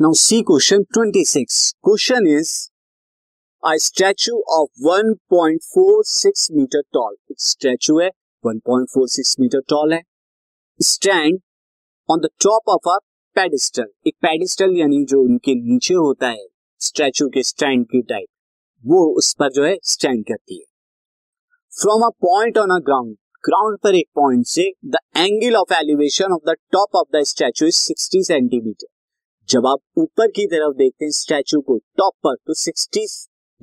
Now see question 26 question is a statue of 1.46 metre tall एक statue है? 1.46 metre tall है. Stand on the top of a pedestal एक pedestal यानी जो उनके नीचे होता है स्टैचू के स्टैंड की टाइप वो उस पर जो है स्टैंड करती है. From a point on a ground ground पर एक पॉइंट से the angle of elevation of the top of the statue is 60 centimetre जब आप ऊपर की तरफ़ देखते हैं स्टैचू को, टॉप पर तो 60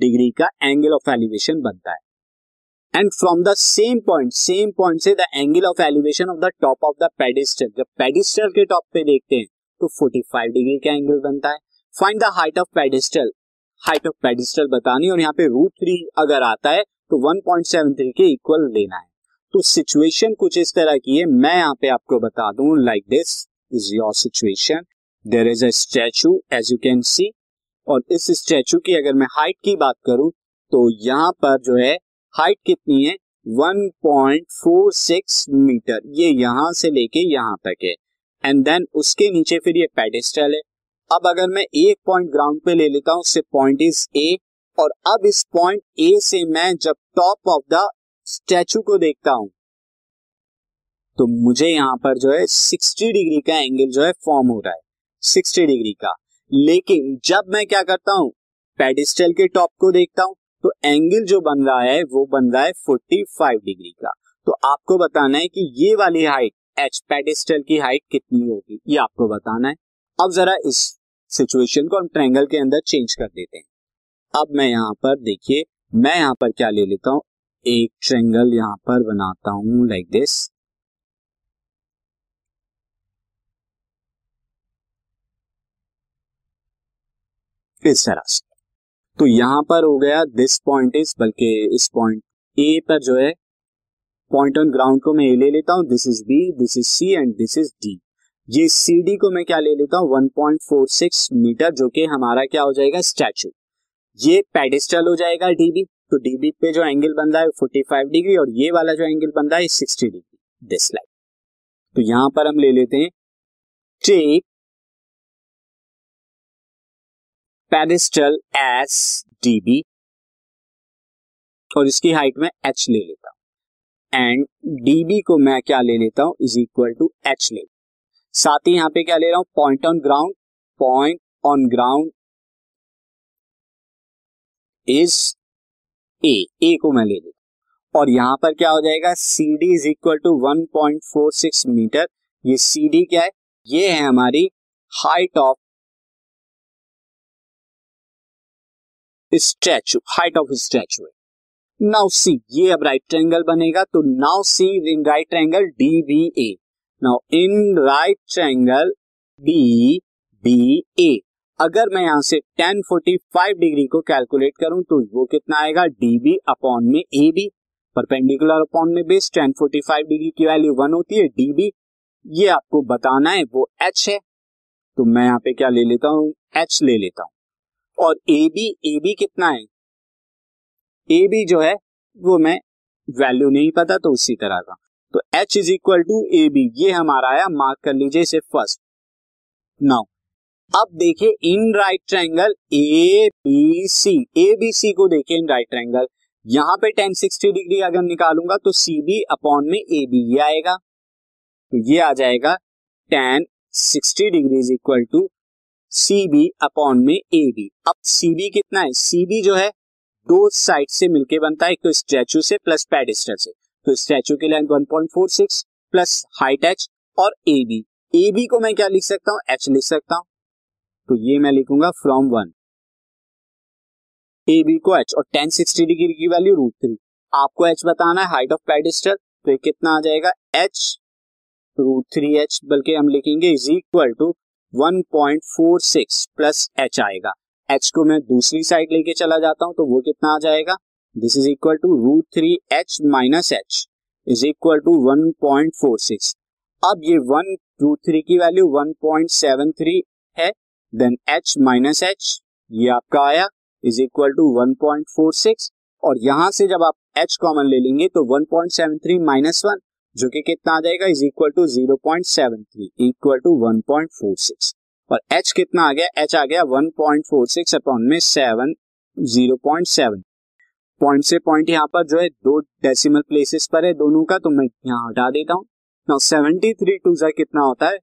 डिग्री का एंगल ऑफ़ एलिवेशन बनता है। And from the same point same point से the angle of elevation of the top of the pedestal जब पेडिस्टल के टॉप पे देखते हैं तो 45 डिग्री का एंगल बनता है। Find the height of pedestal height of pedestal बतानी, और यहाँ पे रूट थ्री अगर आता है तो 1.73 के इक्वल लेना है। तो सिचुएशन कुछ इस तरह की है, मैं यहाँ पे आपको बता दूँ like this is your situation there is a statue as you can see और इस स्टैचू की अगर मैं हाइट की बात करूँ तो यहाँ पर जो है हाइट कितनी है? 1.46 मीटर ये यहाँ से लेके यहाँ तक है। एंड देन उसके नीचे फिर ये पेडिस्टल है। अब अगर मैं एक पॉइंट ग्राउंड पे ले लेता हूँ, उससे पॉइंट इज़ ए और अब इस पॉइंट ए से मैं जब टॉप ऑफ़ द स्टैचू को देखता हूँ तो मुझे यहाँ पर जो है 60 डिग्री का एंगल जो है फॉर्म हो रहा है। सिक्सटी डिग्री का। लेकिन जब मैं क्या करता हूँ पेडिस्टल के टॉप को देखता हूँ तो एंगल जो बन रहा है, वो बन रहा है फोर्टी फाइव डिग्री का। तो आपको बताना है कि ये वाली हाइट एच पेडिस्टल की हाइट कितनी होगी? ये आपको बताना है। अब जरा इस सिचुएशन को हम ट्रैंगल के अंदर चेंज कर देते हैं। अब मैं यहाँ पर देखिए, मैं यहाँ पर क्या ले लेता हूँ? एक ट्रैंगल यहाँ पर बनाता हूँ लाइक दिस इस तरह से तो यहाँ पर हो गया दिस पॉइंट इज़ बल्कि इस पॉइंट ए पर जो है पॉइंट ऑन ग्राउंड को मैं ए ले लेता हूँ this is B this is C and this is D ये सी डी को मैं क्या ले लेता हूँ 1.46 मीटर जो कि हमारा क्या हो जाएगा स्टैचू ये पेडिस्टल हो जाएगा डीबी तो डीबी पे जो एंगल बन रहा है 45 डिग्री और ये वाला जो एंगल बन रहा है 60 डिग्री दिस लाइक तो यहाँ पर हम ले लेते हैं take pedestal as D B और इसकी हाइट में एच ले लेता हूँ। एंड डीबी को मैं क्या ले लेता हूँ? इज़ इक्वल टू एच ले। साथ ही यहाँ पे क्या ले रहा हूँ? Point on ground. Point on ground is A. A को मैं ले लेता और यहाँ पर क्या हो जाएगा? C D is equal to one point four six metre ये सी डी क्या है? ये है हमारी height of statue height of statue now see ये अब राइट ट्रायंगल बनेगा तो now see in right triangle D B A now in right triangle D B A अगर मैं यहाँ से टेन फोर्टी फाइव डिग्री को कैलकुलेट करूँ तो वो कितना आएगा? डी बी अपॉन में ए बी परपेंडिकुलर अपॉन में base tan forty five degree की वैल्यू वन होती है डी बी ये आपको बताना है, वो एच है। तो मैं यहाँ पे क्या ले लेता हूँ? एच ले लेता हूँ। और ए बी ए बी कितना है? ए बी जो है, वो मैं वैल्यू नहीं पता तो उसी तरह का। तो H is equal to A B ये हमारा आया मार्क कर लीजिए इसे फ़र्स्ट नाउ अब देखिए in right triangle A B C A B C को देखिए इन राइट ट्रायंगल यहाँ पे टेन सिक्सटी डिग्री अगर निकालूँगा तो सी बी अपॉन में ए बी ये आएगा। तो ये आ जाएगा tan sixty degree is equal to C B upon में ए बी अब सी बी कितना है? सी बी जो है, दो साइड से मिलके बनता है, एक तो स्टैचू से प्लस पेडिस्टल से। तो स्टैचू की लेंथ 1.46 प्लस हाइट एच और ए बी ए बी को मैं क्या लिख सकता हूँ? एच लिख सकता हूँ। तो ये मैं लिखूँगा फ्रॉम वन ए बी को एच और टेन सिक्सटी डिग्री की वैल्यू रूट थ्री आपको एच बताना है हाइट ऑफ़ पेडिस्टल तो ये कितना आ जाएगा? एच रूट थ्री एच बल्कि हम लिखेंगे is equal to 1.46 plus H आएगा। एच को मैं दूसरी साइड लेके चला जाता हूँ तो वो कितना आ जाएगा? This is equal to root three H minus H is equal to 1.46 अब ये वन रूट थ्री की वैल्यू 1.73 है देन एच माइनस एच ये आपका आया इज़ इक्वल टू 1.46 और यहाँ से जब आप एच कॉमन ले लेंगे तो 1.73 माइनस वन। जो कि कितना आ जाएगा? Is equal to zero point seven three equal to one point four six और एच कितना आ गया? एच आ गया 1.46 पॉइंट फोर सिक्स अपॉन में seven zero point seven point से पॉइंट यहाँ पर जो है, दो डेसिमल प्लेसेस पर है दोनों का तो मैं यहाँ हटा देता हूँ। नाउ सेवेंटी थ्री टू जा कितना होता है?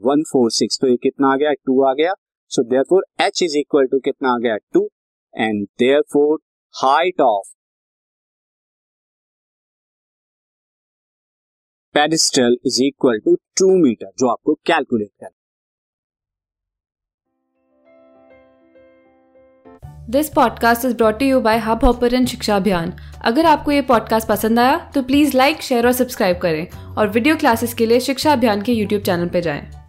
वन फोर सिक्स तो ये कितना आ गया? टू आ गया। So therefore H is equal to कितना आ गया? Two and therefore height of pedestal is equal to two metre, जो आपको कैलकुलेट करना this podcast is brought you by Hubhopper शिक्षा अभियान अगर आपको ये पॉडकास्ट पसंद आया तो प्लीज़ लाइक शेयर और सब्सक्राइब करें। और वीडियो क्लासेस के लिए शिक्षा अभियान के यूट्यूब चैनल पर जाएँ।